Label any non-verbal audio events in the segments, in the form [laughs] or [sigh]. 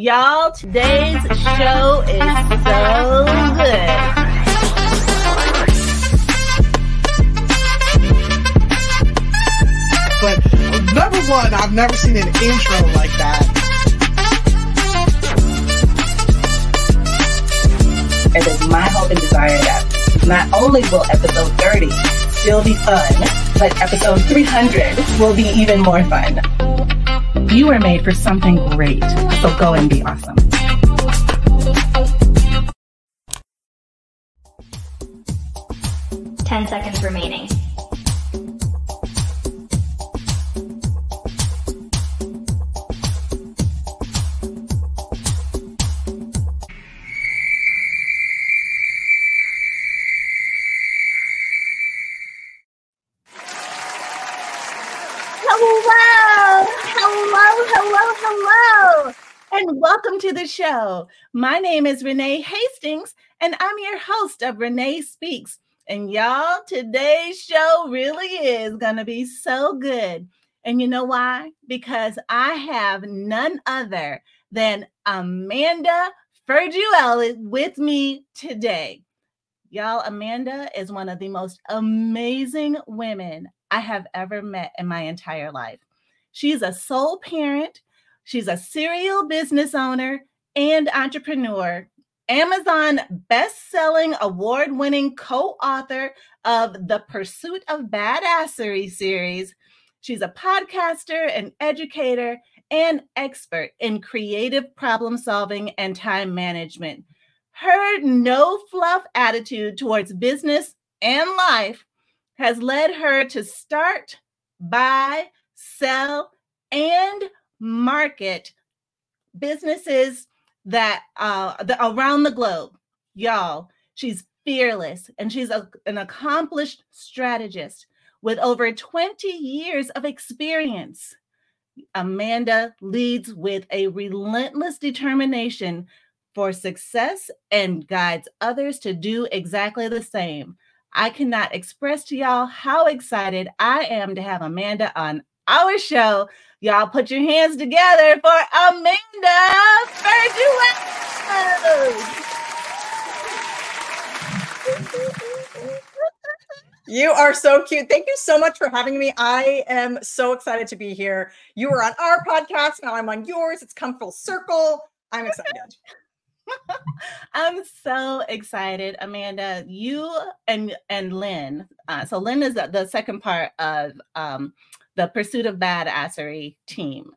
Y'all, today's show is so good. But number one, I've never seen an intro like that. It is my hope and desire that not only will episode 30 still be fun, but episode 300 will be even more fun. You were made for something great, so go and be awesome. Ten seconds remaining. Show. My name is Renee Hastings, and I'm your host of Renee Speaks. And y'all, today's show really is going to be so good. And you know why? Because I have none other than Amanda Furgiuele with me today. Y'all, Amanda is one of the most amazing women I have ever met in my entire life. She's a sole parent, she's a serial business owner and entrepreneur, Amazon best-selling award-winning co-author of the Pursuit of Badassery series. She's a podcaster, an educator, and expert in creative problem solving and time management. Her no fluff attitude towards business and life has led her to start, buy, sell, and market businesses that uh the, around the globe. Y'all, she's fearless and she's a, an accomplished strategist with over 20 years of experience. Amanda leads with a relentless determination for success and guides others to do exactly the same. I cannot express to y'all how excited I am to have Amanda on our show. Y'all put your hands together for Amanda. You are so cute. Thank you so much for having me. I am so excited to be here. You were on our podcast. Now I'm on yours. It's come full circle. I'm excited. [laughs] I'm so excited, Amanda. You and and Lynn. Uh, so Lynn is the, the second part of um, the Pursuit of Badassery team.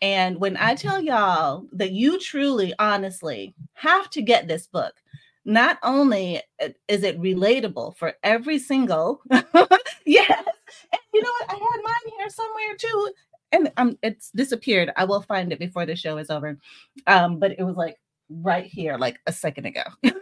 And when I tell y'all that you truly, honestly have to get this book, not only is it relatable for every single, [laughs] yes, and you know what? I had mine here somewhere too, and um, it's disappeared. I will find it before the show is over. Um, but it was like right here, like a second ago. [laughs]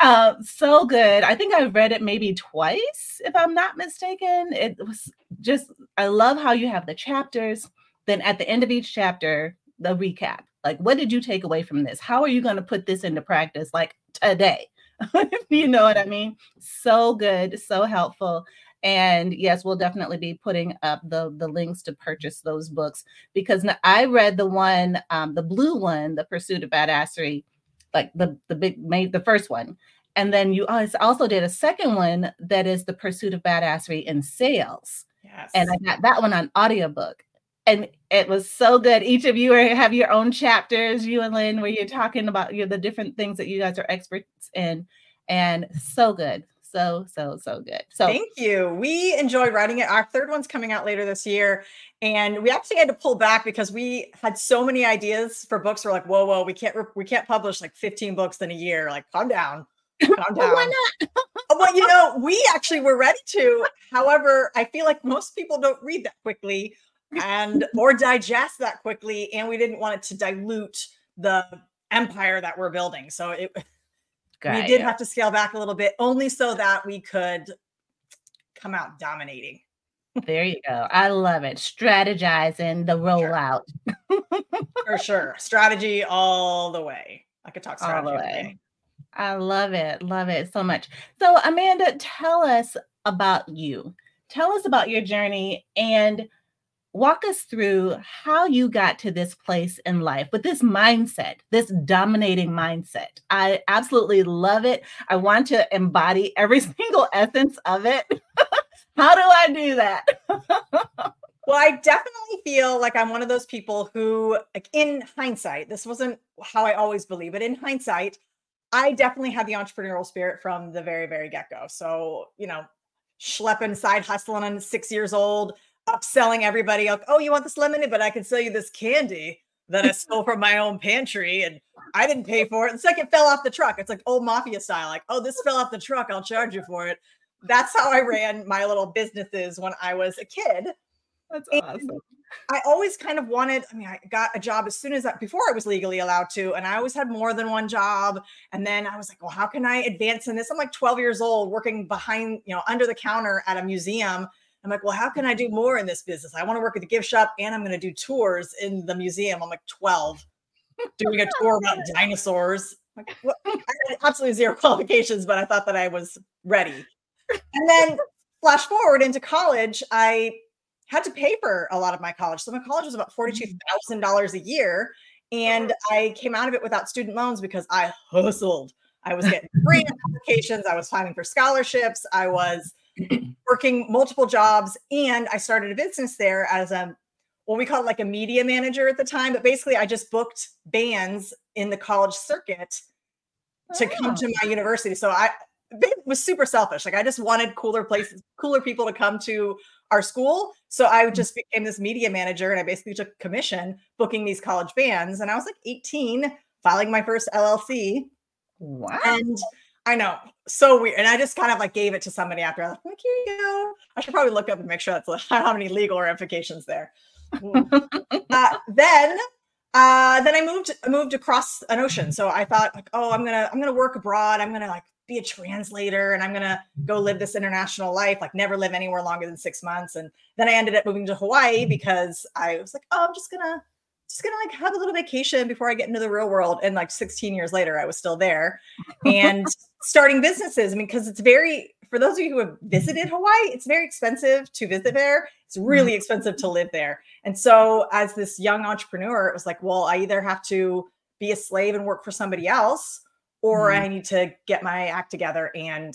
uh, so good. I think I've read it maybe twice, if I'm not mistaken. It was just, I love how you have the chapters. Then at the end of each chapter, the recap. Like, what did you take away from this? How are you going to put this into practice like today? [laughs] you know what I mean? So good, so helpful. And yes, we'll definitely be putting up the the links to purchase those books because I read the one, um, the blue one, The Pursuit of Badassery, like the the big made the first one, and then you also did a second one that is The Pursuit of Badassery in Sales. Yes. And I got that one on audiobook. And it was so good. Each of you are, have your own chapters, you and Lynn, where you're talking about you know, the different things that you guys are experts in. And so good so so so good so thank you we enjoy writing it our third one's coming out later this year and we actually had to pull back because we had so many ideas for books we're like whoa whoa we can't we can't publish like 15 books in a year like calm down calm down why not oh, well you know we actually were ready to however i feel like most people don't read that quickly and or digest that quickly and we didn't want it to dilute the empire that we're building so it we did have to scale back a little bit only so that we could come out dominating. There you go. I love it. Strategizing the rollout. Sure. [laughs] For sure. Strategy all the way. I could talk strategy all the way. I love it. Love it so much. So, Amanda, tell us about you. Tell us about your journey and walk us through how you got to this place in life with this mindset, this dominating mindset. I absolutely love it. I want to embody every [laughs] single essence of it. [laughs] how do I do that? [laughs] well, I definitely feel like I'm one of those people who, like, in hindsight, this wasn't how I always believe it. In hindsight, I definitely had the entrepreneurial spirit from the very, very get go. So, you know, schlepping, side hustling, and six years old, upselling everybody. Like, oh, you want this lemonade, but I can sell you this candy that I stole from my own pantry and I didn't pay [laughs] for it. And second fell off the truck. It's like old mafia style. Like, oh, this fell off the truck. I'll charge you for it. That's how I ran my little businesses when I was a kid. That's and awesome. I always kind of wanted, I mean, I got a job as soon as that before I was legally allowed to, and I always had more than one job. And then I was like, well, how can I advance in this? I'm like 12 years old working behind, you know, under the counter at a museum. I'm like, well, how can I do more in this business? I want to work at the gift shop and I'm going to do tours in the museum. I'm like 12, doing a tour about [laughs] dinosaurs. Like? I had absolutely zero [laughs] qualifications, but I thought that I was ready. And then flash forward into college, I had to pay for a lot of my college. So my college was about mm-hmm. $42,000 a year. And I came out of it without student loans because I hustled. I was getting grant [laughs] applications. I was filing for scholarships. I was [clears throat] working multiple jobs. And I started a business there as a, what we call it like a media manager at the time. But basically, I just booked bands in the college circuit to come to oh. my university. So I it was super selfish. Like I just wanted cooler places, cooler people to come to our school. So I mm. just became this media manager and I basically took commission booking these college bands. And I was like 18, filing my first LLC. Wow. And I know, so weird. And I just kind of like gave it to somebody after. I was like, here you go. I should probably look up and make sure that's [laughs] I don't know how many legal ramifications there. uh, [laughs] then uh, then I moved moved across an ocean. So I thought like, oh, I'm gonna I'm gonna work abroad. I'm gonna like be a translator and I'm going to go live this international life, like never live anywhere longer than six months. And then I ended up moving to Hawaii because I was like, oh, I'm just going to, just going to like have a little vacation before I get into the real world. And like 16 years later, I was still there and [laughs] starting businesses. I mean, because it's very, for those of you who have visited Hawaii, it's very expensive to visit there. It's really mm-hmm. expensive to live there. And so as this young entrepreneur, it was like, well, I either have to be a slave and work for somebody else or mm-hmm. I need to get my act together and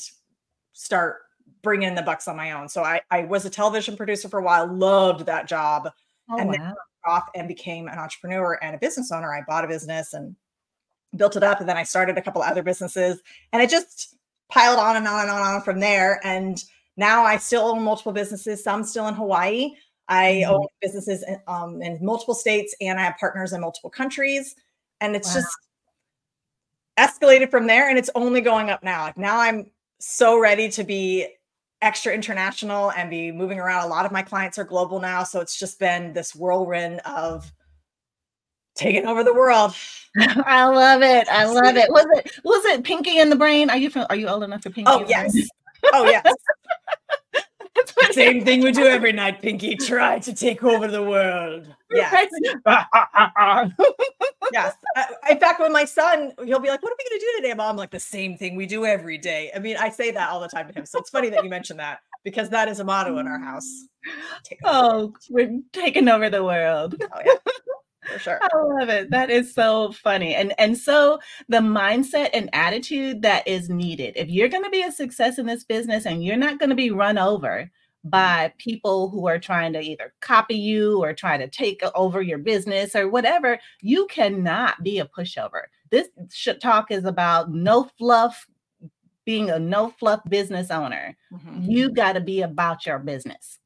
start bringing in the bucks on my own. So I, I was a television producer for a while, loved that job, oh, and wow. then off and became an entrepreneur and a business owner. I bought a business and built it up, and then I started a couple other businesses, and it just piled on and on and on and on from there. And now I still own multiple businesses, some still in Hawaii. I mm-hmm. own businesses in, um, in multiple states, and I have partners in multiple countries. And it's wow. just escalated from there and it's only going up now. Like now I'm so ready to be extra international and be moving around. A lot of my clients are global now. So it's just been this whirlwind of taking over the world. [laughs] I love it. I love [laughs] it. Was it was it Pinky in the Brain? Are you from, are you old enough for Pinky? Oh yes. Oh yes. Same thing we do every night, Pinky. Try to take over the world. Yes. [laughs] yes. in fact, when my son, he'll be like, What are we going to do today, mom? I'm like, the same thing we do every day. I mean, I say that all the time to him. So it's funny that you mentioned that because that is a motto in our house. Oh, we're taking over the world. Oh, yeah. For sure. I love it. That is so funny. And and so the mindset and attitude that is needed. If you're going to be a success in this business and you're not going to be run over by people who are trying to either copy you or try to take over your business or whatever, you cannot be a pushover. This talk is about no fluff, being a no fluff business owner. Mm-hmm. You got to be about your business.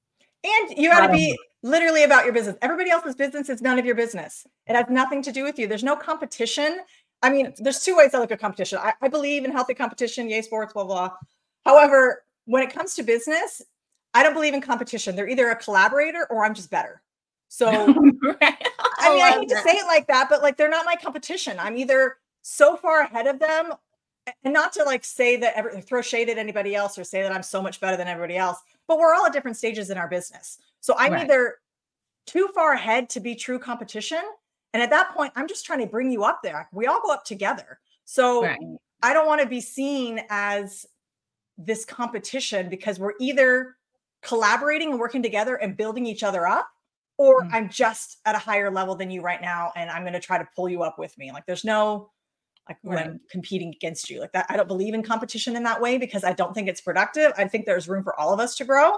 And you got to be literally about your business. Everybody else's business is none of your business. It has nothing to do with you. There's no competition. I mean, there's two ways I look at competition. I, I believe in healthy competition, yay sports, blah, blah. However, when it comes to business, I don't believe in competition. They're either a collaborator or I'm just better. So [laughs] right. I mean, I hate that. to say it like that, but like they're not my competition. I'm either so far ahead of them, and not to like say that ever throw shade at anybody else or say that I'm so much better than everybody else, but we're all at different stages in our business. So I'm right. either too far ahead to be true competition. And at that point, I'm just trying to bring you up there. We all go up together. So right. I don't want to be seen as this competition because we're either collaborating and working together and building each other up, or Mhm. I'm just at a higher level than you right now and I'm going to try to pull you up with me. Like there's no like when Right. I'm competing against you like that. I don't believe in competition in that way because I don't think it's productive. I think there's room for all of us to grow.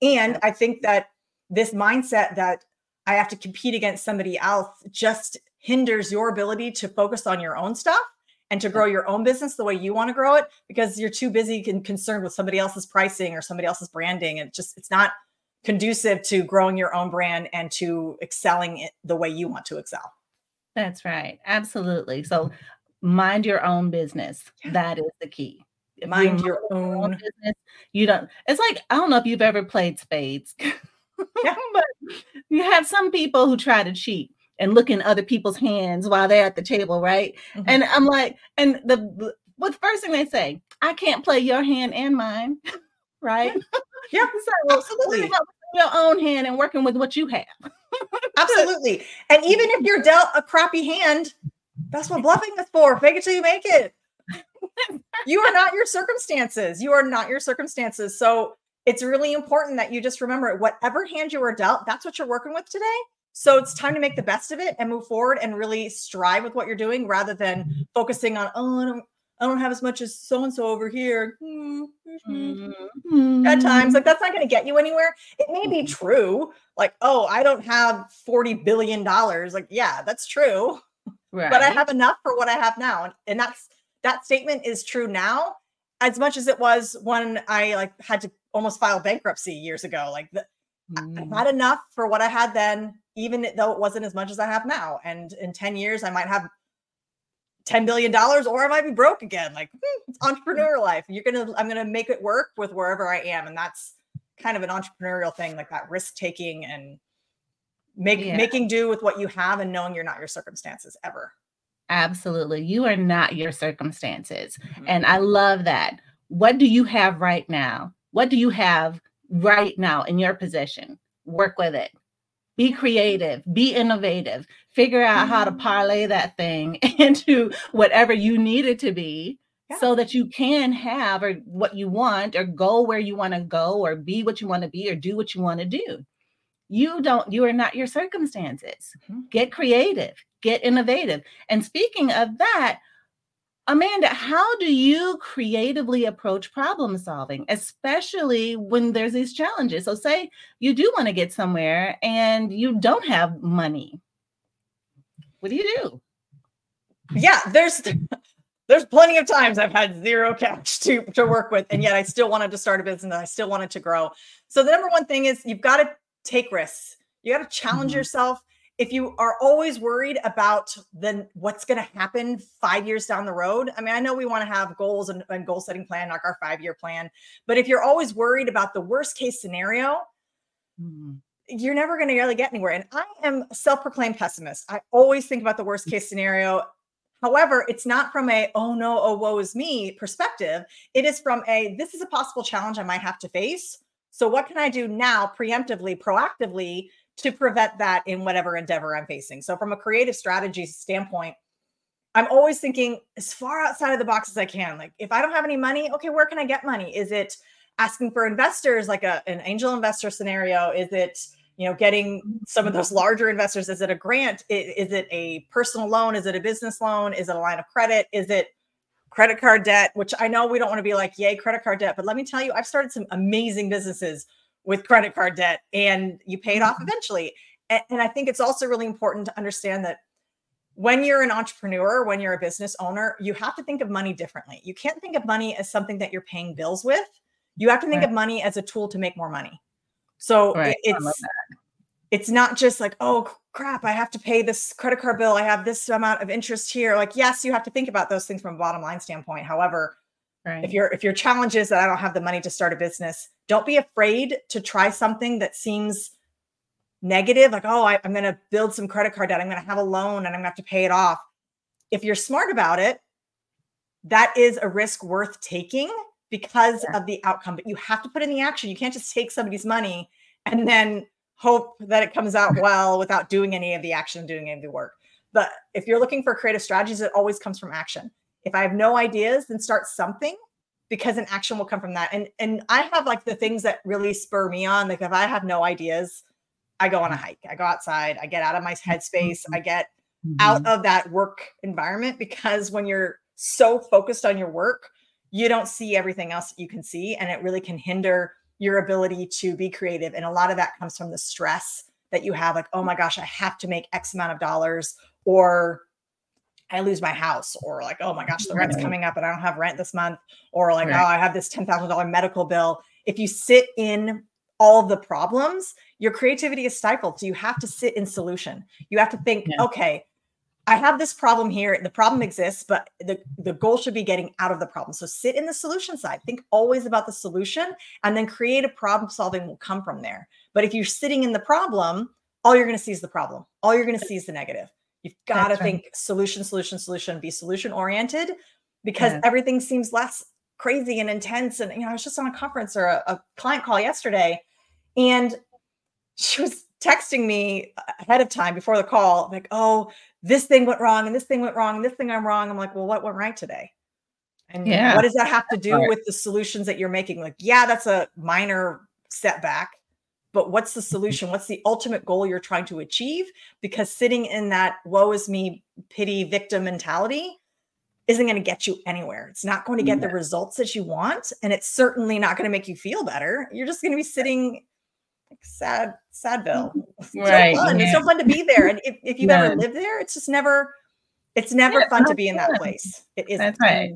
And I think that this mindset that I have to compete against somebody else just hinders your ability to focus on your own stuff and to grow your own business the way you want to grow it because you're too busy and concerned with somebody else's pricing or somebody else's branding. And just it's not conducive to growing your own brand and to excelling it the way you want to excel. That's right. Absolutely. So mind your own business. Yeah. That is the key. If Mind your your own own. business, you don't. It's like I don't know if you've ever played spades, [laughs] Yeah. but you have some people who try to cheat and look in other people's hands while they're at the table, right? Mhm. And I'm like, and the what's the first thing they say? I can't play your hand and mine, [laughs] right? Yeah, [laughs] so absolutely. your own hand and working with what you have. Absolutely. And even if you're dealt a crappy hand, that's what bluffing is for. Fake it till you make it. [laughs] you are not your circumstances. You are not your circumstances. So it's really important that you just remember whatever hand you were dealt, that's what you're working with today. So it's time to make the best of it and move forward and really strive with what you're doing rather than focusing on, oh, I don't, I don't have as much as so and so over here. Hmm, Mm-hmm. at times like that's not going to get you anywhere it may be true like oh i don't have 40 billion dollars like yeah that's true right. but i have enough for what i have now and, that's that statement is true now as much as it was when i like had to almost file bankruptcy years ago like the, I had enough for what i had then even though it wasn't as much as i have now and in 10 years i might have 10 billion dollars or i might be broke again like hmm, it's entrepreneur life. You're gonna i'm gonna make it work with wherever i am and that's kind of an entrepreneurial thing like that risk taking and make Yeah. making do with what you have and knowing you're not your circumstances ever Absolutely. You are not your circumstances. Mhm. And I love that. What do you have right now? What do you have right now in your possession? Work with it. Be creative, be innovative, figure out how to Mhm. parlay that thing [laughs] into whatever you need it to be Yeah. so that you can have or what you want or go where you want to go or be what you want to be or do what you want to do. You don't, you are not your circumstances. Mhm. Get creative, get innovative. And speaking of that, Amanda, how do you creatively approach problem solving, especially when there's these challenges? So, say you do want to get somewhere and you don't have money. What do you do? yeah there's there's plenty of times i've had zero cash to to work with and yet i still wanted to start a business and i still wanted to grow so the number one thing is you've got to take risks you got to challenge Mhm. yourself if you are always worried about then what's going to happen five years down the road i mean i know we want to have goals and, and goal setting plan like our five year plan but if you're always worried about the worst case scenario Mhm. you're never going to really get anywhere. And I am a self-proclaimed pessimist. I always think about the worst case scenario. However, it's not from a oh no, oh woe is me perspective. It is from a this is a possible challenge I might have to face. So what can I do now preemptively, proactively to prevent that in whatever endeavor I'm facing? So from a creative strategy standpoint, I'm always thinking as far outside of the box as I can. Like if I don't have any money, okay, where can I get money? Is it asking for investors like a, an angel investor scenario? Is it you know getting some of those mm-hmm. larger investors is it a grant I- is it a personal loan is it a business loan is it a line of credit is it credit card debt which i know we don't want to be like yay credit card debt but let me tell you i've started some amazing businesses with credit card debt and you pay it off Mhm. eventually and, and i think it's also really important to understand that when you're an entrepreneur when you're a business owner you have to think of money differently you can't think of money as something that you're paying bills with you have to think Right. of money as a tool to make more money so Right. it- I love it's it's not just like oh crap i have to pay this credit card bill i have this amount of interest here like yes you have to think about those things from a bottom line standpoint however Right. if your if your challenge is that i don't have the money to start a business don't be afraid to try something that seems negative like oh I, i'm going to build some credit card debt i'm going to have a loan and i'm going to have to pay it off if you're smart about it that is a risk worth taking because Yeah. of the outcome but you have to put in the action you can't just take somebody's money and then hope that it comes out well without doing any of the action doing any of the work but if you're looking for creative strategies it always comes from action if i have no ideas then start something because an action will come from that and and i have like the things that really spur me on like if i have no ideas I go on a hike. I go outside. I get out of my headspace. I get out mm-hmm. of that work environment because when you're so focused on your work, you don't see everything else that you can see. And it really can hinder your ability to be creative. And a lot of that comes from the stress that you have like, oh my gosh, I have to make X amount of dollars, or I lose my house, or like, oh my gosh, the rent's coming up and I don't have rent this month, or like, Right. oh, I have this $10,000 medical bill. If you sit in all the problems, your creativity is stifled. So you have to sit in solution. You have to think, Yeah. okay, I have this problem here. The problem exists, but the, the goal should be getting out of the problem. So sit in the solution side. Think always about the solution and then creative problem solving will come from there. But if you're sitting in the problem, all you're going to see is the problem. All you're going to see is the negative. You've got to right. think solution, solution, solution, be solution oriented because Yeah. everything seems less crazy and intense. And, you know, I was just on a conference or a, a client call yesterday and she was texting me ahead of time before the call, like, oh, this thing went wrong and this thing went wrong and this thing I'm wrong. I'm like, well, what went right today? And Yeah. what does that have to do part. with the solutions that you're making? Like, yeah, that's a minor setback, but what's the mm-hmm. solution? What's the ultimate goal you're trying to achieve? Because sitting in that woe is me, pity, victim mentality isn't going to get you anywhere. It's not going to get the results that you want. And it's certainly not going to make you feel better. You're just going to be sitting like sad, sadville. It's no Right, fun. It's yeah. no fun to be there. And if, if you've ever lived there, it's just never, it's never Yeah, fun to be in that fun. place. It is. That's right.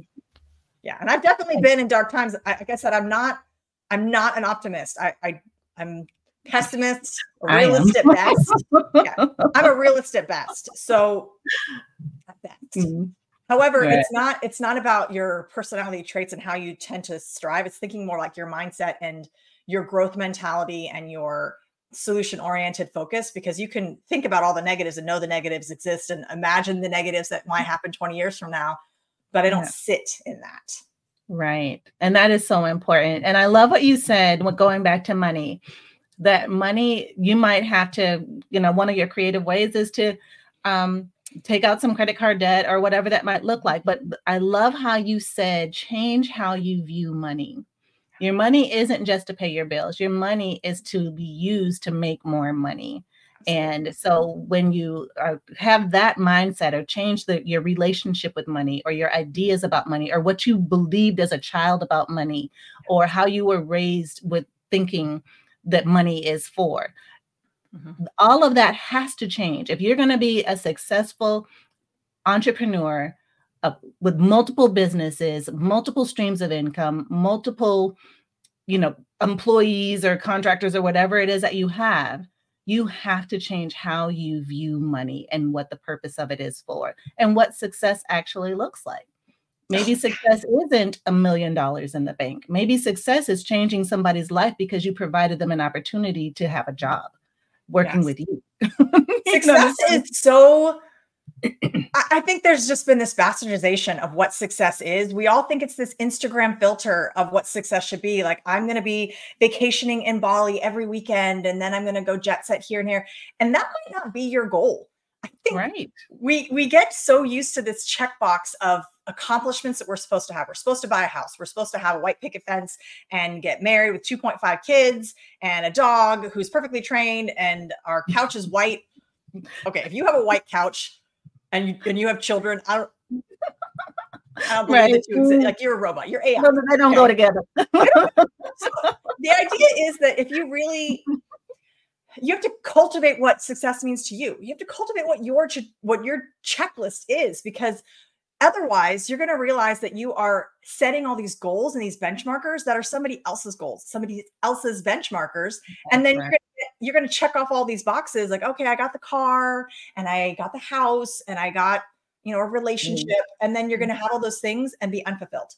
Yeah. And I've definitely been in dark times. I, like I said, I'm not, I'm not an optimist. I, I I'm pessimist, a I am. realist at best. Yeah. I'm a realist at best. So at best. [laughs] Mhm. However, Right. it's not it's not about your personality traits and how you tend to strive. It's thinking more like your mindset and your growth mentality and your solution oriented focus because you can think about all the negatives and know the negatives exist and imagine the negatives that might happen 20 years from now, but I don't Yeah. sit in that. Right. And that is so important. And I love what you said when going back to money. That money, you might have to, you know, one of your creative ways is to um, take out some credit card debt or whatever that might look like. But I love how you said change how you view money. Your money isn't just to pay your bills, your money is to be used to make more money. And so when you uh, have that mindset or change the, your relationship with money or your ideas about money or what you believed as a child about money or how you were raised with thinking that money is for, Mhm. all of that has to change. If you're going to be a successful entrepreneur uh, with multiple businesses, multiple streams of income, multiple, you know, employees or contractors or whatever it is that you have, you have to change how you view money and what the purpose of it is for and what success actually looks like. Maybe [laughs] success isn't a million dollars in the bank. Maybe success is changing somebody's life because you provided them an opportunity to have a job working Yes. with you. [laughs] You know, success is so I think there's just been this bastardization of what success is. We all think it's this Instagram filter of what success should be. Like, I'm going to be vacationing in Bali every weekend, and then I'm going to go jet set here and here. And that might not be your goal. I think right. we we get so used to this checkbox of accomplishments that we're supposed to have. We're supposed to buy a house. We're supposed to have a white picket fence and get married with 2.5 kids and a dog who's perfectly trained and our couch is white. Okay, if you have a white couch and you and you have children, I don't I don't believe Right. that you exist. Like you're a robot. You're AI. No, they don't go together. [laughs] So the idea is that if you really you have to cultivate what success means to you. You have to cultivate what your what your checklist is because otherwise you're going to realize that you are setting all these goals and these benchmarkers that are somebody else's goals, somebody else's benchmarkers and then you're Right. you're going to check off all these boxes like okay, I got the car and I got the house and I got, you know, a relationship and then you're going to have all those things and be unfulfilled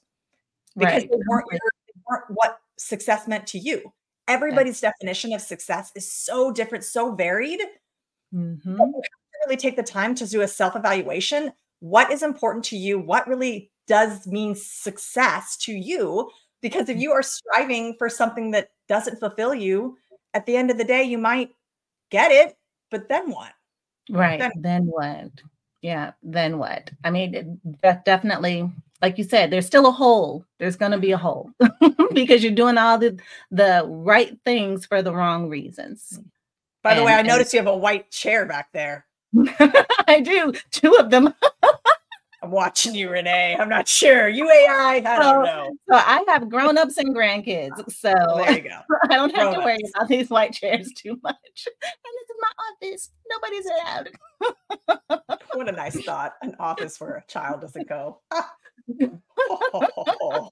because Right. they weren't, your, they weren't what success meant to you. Everybody's definition of success is so different, so varied. Mhm. you have to really take the time to do a self evaluation. What is important to you? What really does mean success to you? Because if mm-hmm. you are striving for something that doesn't fulfill you, at the end of the day, you might get it, but then what? Right. Then- Then what? Yeah. Then what? I mean, that definitely, like you said, there's still a hole. There's going to be a mm-hmm. hole [laughs] because you're doing all the the right things for the wrong reasons. By the way, I And- and- noticed you have a white chair back there. [laughs] I do two of them. [laughs] I'm watching you, Renee. I'm not sure. You AI, I don't know. So I have grown-ups and grandkids. So there you go. [laughs] I don't have to worry about these white chairs too much. And this is my office. Nobody's allowed. What a nice thought. An office where a child doesn't go. It's oh.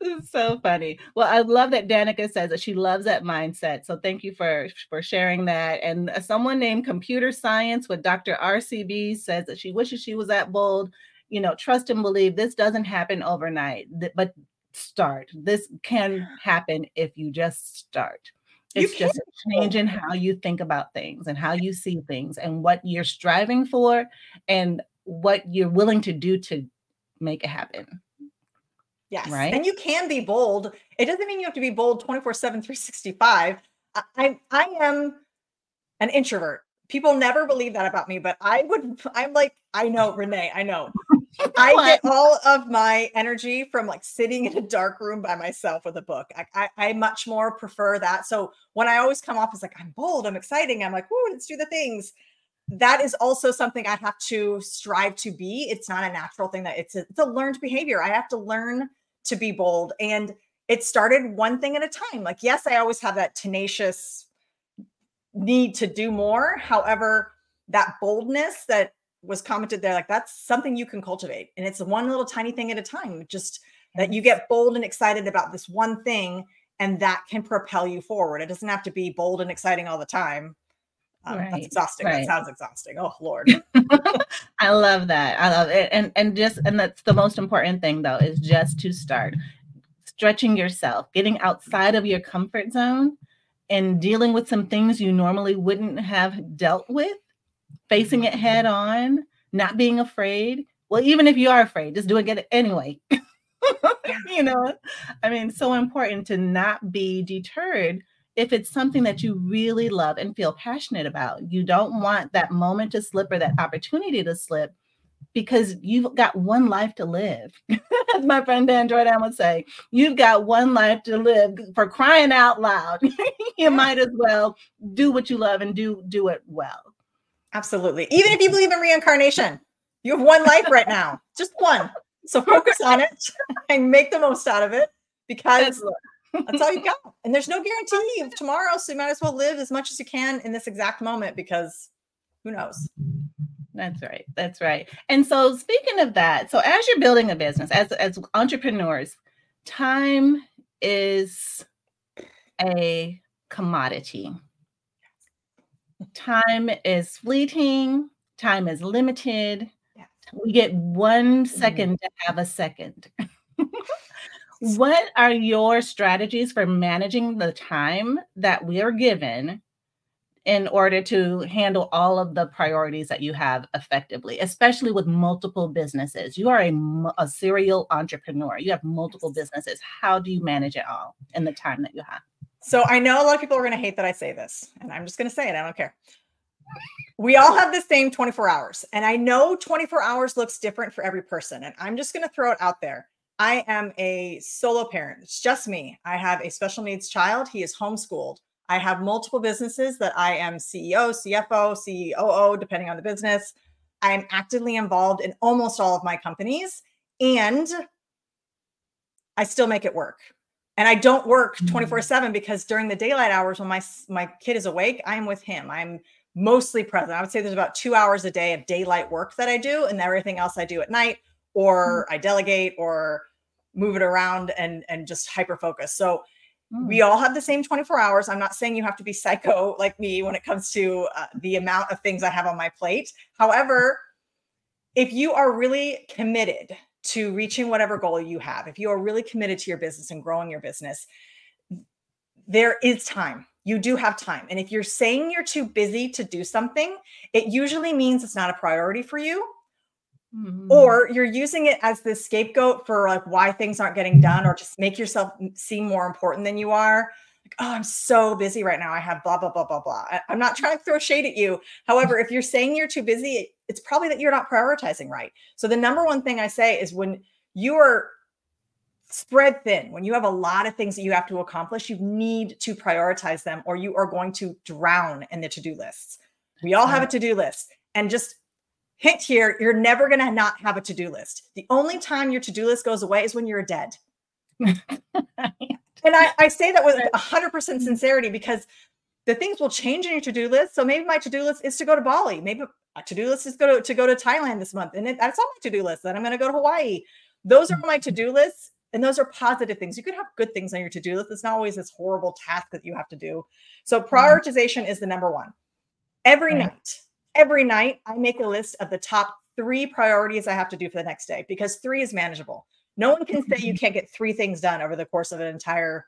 [laughs] so funny. Well, I love that Danica says that she loves that mindset. So thank you for for sharing that. And uh, someone named Computer Science with Dr. RCB says that she wishes she was that bold. You know, trust and believe this doesn't happen overnight, but start. This can happen if you just start. It's just changing how you think about things and how you see things and what you're striving for and what you're willing to do to make it happen. Yes. Right? And you can be bold. It doesn't mean you have to be bold 24 7, 365. I, I, am an introvert. People never believe that about me, but I would, [laughs] I'm like, I know, Renee, I know. [laughs] I get all of my energy from like sitting in a dark room by myself with a book. I, I, I much more prefer that. So when I always come off as like, I'm bold, I'm exciting, I'm like, whoo, let's do the things. That is also something I have to strive to be. It's not a natural thing that it's a, it's a learned behavior. I have to learn to be bold. And it started one thing at a time. Like, yes, I always have that tenacious need to do more. However, that boldness that was commented there, like that's something you can cultivate. And it's one little tiny thing at a time. Just that you get bold and excited about this one thing, and that can propel you forward. It doesn't have to be bold and exciting all the time. Um, Right, That's exhausting. right. That sounds exhausting. Oh Lord. [laughs] I love that. I love it. And and just and that's the most important thing though is just to start stretching yourself, getting outside of your comfort zone and dealing with some things you normally wouldn't have dealt with, facing it head on, not being afraid. Well, even if you are afraid, just doing it anyway. [laughs] you know, I mean, so important to not be deterred if it's something that you really love and feel passionate about. You don't want that moment to slip or that opportunity to slip because you've got one life to live. [laughs] As my friend Dan Jordan would say, you've got one life to live for crying out loud. [laughs] you might as well do what you love and do do it well. Absolutely. Even if you believe in reincarnation, you have one life right now, just one. So [laughs] focus on it and make the most out of it because that's all you got. [laughs] And there's no guarantee of tomorrow. So you might as well live as much as you can in this exact moment because who knows? That's right. That's right. And so speaking of that, so as you're building a business, as as entrepreneurs, time is a commodity. Time is fleeting, time is limited. Yes. We get one mm-hmm. second to have a second. [laughs] what are your strategies for managing the time that we are given in order to handle all of the priorities that you have effectively, especially with multiple businesses. You are a, a serial entrepreneur. You have multiple businesses. How do you manage it all in the time that you have? So I know a lot of people are going to hate that I say this, and I'm just going to say it. I don't care. We all have the same 24 hours, and I know 24 hours looks different for every person. And I'm just going to throw it out there. I am a solo parent. It's just me. I have a special needs child. He is homeschooled. I have multiple businesses that I am CEO, CFO, COO, depending on the business. I am actively involved in almost all of my companies, and I still make it work. And I don't work mm. 24 7 because during the daylight hours when my my kid is awake, I'm with him. I'm mostly present. I would say there's about two hours a day of daylight work that I do, and everything else I do at night, or mm. I delegate or move it around and and just hyper focus. So we all have the same 24 hours. I'm not saying you have to be psycho like me when it comes to uh, the amount of things I have on my plate. However, if you are really committed to reaching whatever goal you have, if you are really committed to your business and growing your business, there is time. You do have time. And if you're saying you're too busy to do something, it usually means it's not a priority for you Mhm. or you're using it as the scapegoat for like why things aren't getting done or just make yourself seem more important than you are like oh i'm so busy right now i have blah blah blah blah blah I- i'm not trying to throw shade at you however if you're saying you're too busy it's probably that you're not prioritizing right so the number one thing i say is when you are spread thin. When you have a lot of things that you have to accomplish, you need to prioritize them or you are going to drown in the to do lists. We all have a to do list. And just hint here, you're never going to not have a to do list. The only time your to do list goes away is when you're dead. [laughs] and I, I say that with 100% mm-hmm. sincerity because the things will change in your to do list. So maybe my to do list is to go to Bali. Maybe my to do list is go to, to go to Thailand this month. And it, that's on my to do list. Then I'm going to go to Hawaii. Those are mm-hmm. my to do lists. And those are positive things. You could have good things on your to do list. It's not always this horrible task that you have to do. So mm-hmm. prioritization is the number one. Every right. night, every night, I make a list of the top three priorities I have to do for the next day because three is manageable. No one can say you [laughs] can't get three things done over the course of an entire,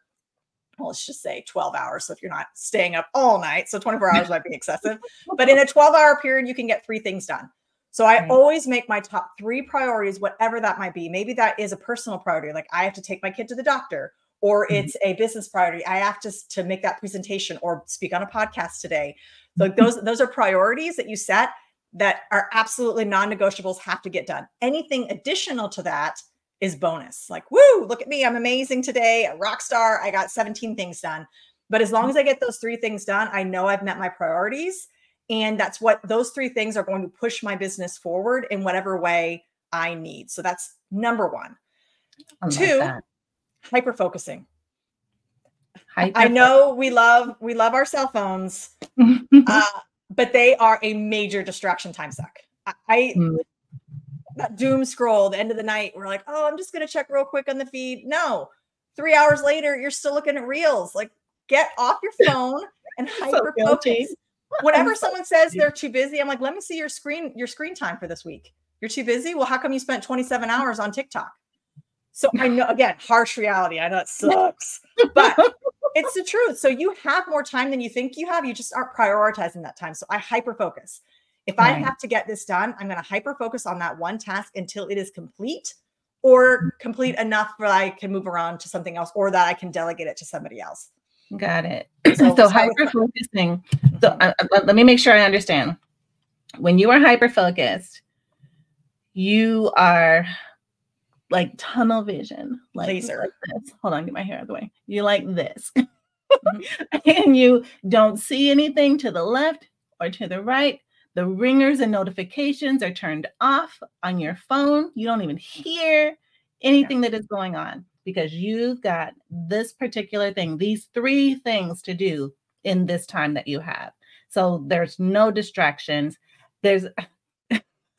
well, let's just say 12 hours. So if you're not staying up all night, so 24 hours might be excessive, but in a 12 hour period, you can get three things done. So I right. always make my top three priorities, whatever that might be. Maybe that is a personal priority, like I have to take my kid to the doctor, or mm-hmm. it's a business priority. I have to, to make that presentation or speak on a podcast today. So those those are priorities that you set that are absolutely non-negotiables have to get done. Anything additional to that is bonus. Like, woo, look at me. I'm amazing today, a rock star. I got 17 things done. But as long as I get those three things done, I know I've met my priorities. And that's what those three things are going to push my business forward in whatever way I need. So that's number one. Two, hyper focusing. I know we love we love our cell phones, [laughs] uh, but they are a major distraction time suck. I, I mm. that doom scroll the end of the night. We're like, oh, I'm just gonna check real quick on the feed. No, three hours later, you're still looking at reels. Like, get off your [laughs] phone and hyper focus. [laughs] Whenever someone says they're too busy, I'm like, let me see your screen your screen time for this week. You're too busy. Well, how come you spent 27 hours on TikTok? So I know again, harsh reality. I know it sucks, but it's the truth. So you have more time than you think you have. You just aren't prioritizing that time. So I hyper focus. If right. I have to get this done, I'm going to hyper focus on that one task until it is complete or complete enough where I can move around to something else or that I can delegate it to somebody else. Got it. So, so hyper focusing. So uh, uh, let me make sure I understand. When you are hyper focused, you are like tunnel vision, like laser. Like this. Hold on, get my hair out of the way. You like this, mm-hmm. [laughs] and you don't see anything to the left or to the right. The ringers and notifications are turned off on your phone. You don't even hear anything that is going on because you've got this particular thing, these three things to do in this time that you have. So there's no distractions. There's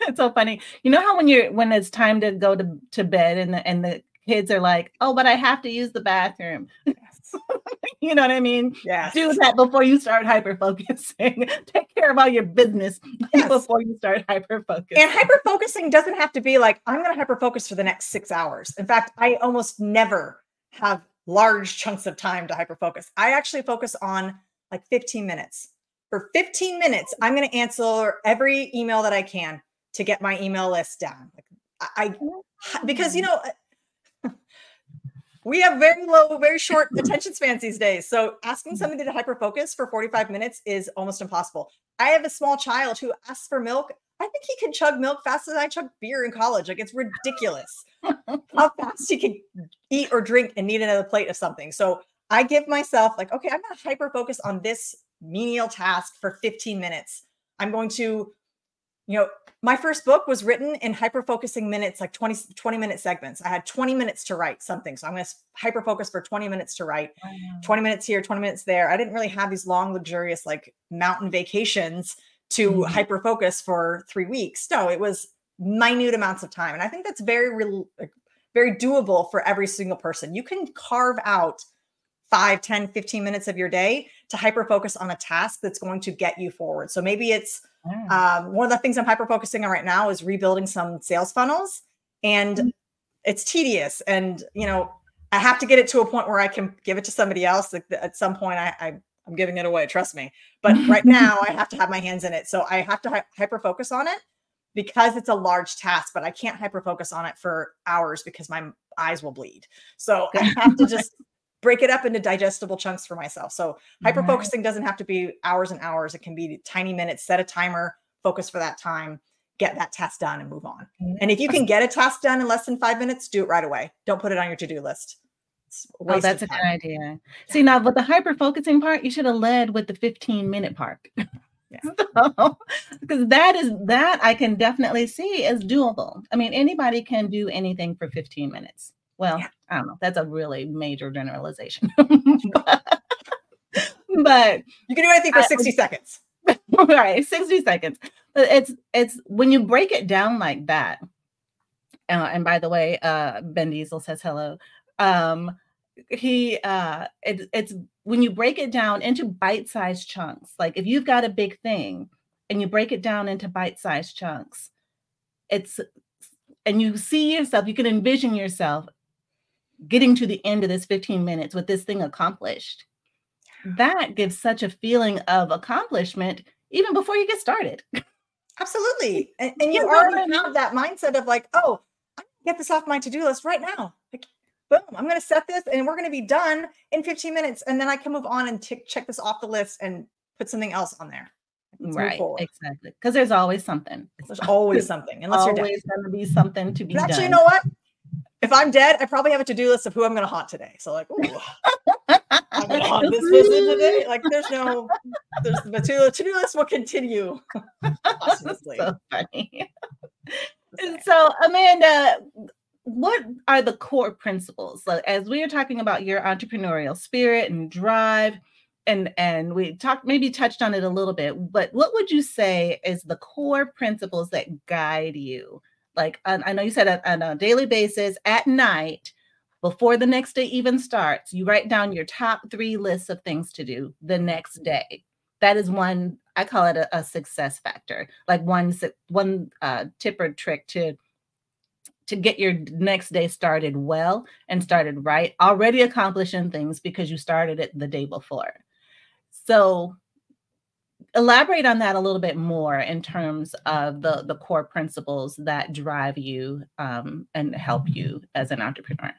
it's so funny. You know how when you're when it's time to go to, to bed and the and the kids are like, oh, but I have to use the bathroom. Yes. [laughs] you know what I mean? Yeah. Do that before you start hyper focusing. [laughs] Take care of all your business [laughs] yes. before you start hyper focusing. And hyper focusing doesn't have to be like, I'm going to hyper focus for the next six hours. In fact, I almost never have large chunks of time to hyper focus. I actually focus on like 15 minutes. For 15 minutes, I'm going to answer every email that I can to get my email list down. Like I, because you mm-hmm. know, [laughs] we have very low, very short attention spans these days. So asking mm-hmm. somebody to hyper focus for 45 minutes is almost impossible. I have a small child who asks for milk. I think he can chug milk faster than I chug beer in college. Like it's ridiculous [laughs] how fast he can eat or drink and need another plate of something. So I give myself like, okay, I'm to hyper focus on this menial task for 15 minutes. I'm going to, you know, my first book was written in hyper focusing minutes like 20 20 minute segments. I had 20 minutes to write something so i'm going to hyper focus for 20 minutes to write 20 minutes here 20 minutes there. I didn't really have these long luxurious like mountain vacations to mm-hmm. hyper focus for three weeks. No it was minute amounts of time and i think that's very real very doable for every single person. You can carve out 5 10 15 minutes of your day to hyper focus on a task that's going to get you forward so maybe it's Mm. Um, one of the things I'm hyper focusing on right now is rebuilding some sales funnels, and mm-hmm. it's tedious. And you know, I have to get it to a point where I can give it to somebody else. At some point, I, I I'm giving it away. Trust me. But right [laughs] now, I have to have my hands in it, so I have to hi- hyper focus on it because it's a large task. But I can't hyper focus on it for hours because my eyes will bleed. So I [laughs] have to just break it up into digestible chunks for myself. So hyper focusing doesn't have to be hours and hours. It can be tiny minutes, set a timer, focus for that time, get that task done and move on. And if you can get a task done in less than five minutes, do it right away. Don't put it on your to do list. Oh, that's a good idea. Yeah. See, now with the hyper focusing part, you should have led with the 15 minute part. [laughs] Yeah. so, because that is that I can definitely see as doable. I mean, anybody can do anything for 15 minutes. Well, yeah. I don't know. That's a really major generalization. [laughs] but, but, you can do anything for 60 seconds. [laughs] right, 60 seconds. It's it's when you break it down like that. Uh, and by the way, uh, Ben Diesel says hello. Um, he uh, it, it's when you break it down into bite-sized chunks. Like if you've got a big thing and you break it down into bite-sized chunks, it's and you see yourself, you can envision yourself getting to the end of this 15 minutes with this thing accomplished. That gives such a feeling of accomplishment even before you get started. Absolutely. [laughs] And, and you already have that mindset of like, oh, I get this off my to-do list right now. Like, boom, I'm going to set this and we're going to be done in 15 minutes. And then I can move on and t- check this off the list and put something else on there. Let's right, exactly. Because there's always something. There's always something. Unless always you're always going to be something to be actually, done. you know what? If I'm dead, I probably have a to-do list of who I'm going to haunt today. So like, ooh, [laughs] I'm going to haunt this person today. Like, there's no, there's the to-do list will continue. [laughs] so funny. [laughs] and so, Amanda, what are the core principles? So as we are talking about your entrepreneurial spirit and drive, and and we talked maybe touched on it a little bit, but what would you say is the core principles that guide you like I know you said on a daily basis at night before the next day even starts, you write down your top three lists of things to do the next day. That is one, I call it a, a success factor, like one, one uh, tip or trick to to get your next day started well and started right, already accomplishing things because you started it the day before. So elaborate on that a little bit more in terms of the the core principles that drive you um, and help you as an entrepreneur?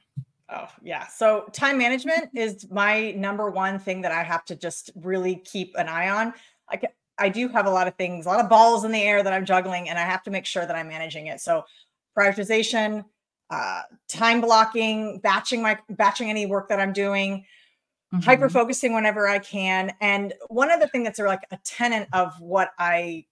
Oh yeah. So time management is my number one thing that i have to just really keep an eye on. I can, i do have a lot of things a lot of balls in the air that i'm juggling and i have to make sure that i'm managing it. So prioritization uh, time blocking batching my batching any work that i'm doing mm-hmm. hyper focusing whenever I can. And one other thing that's like a tenet of what I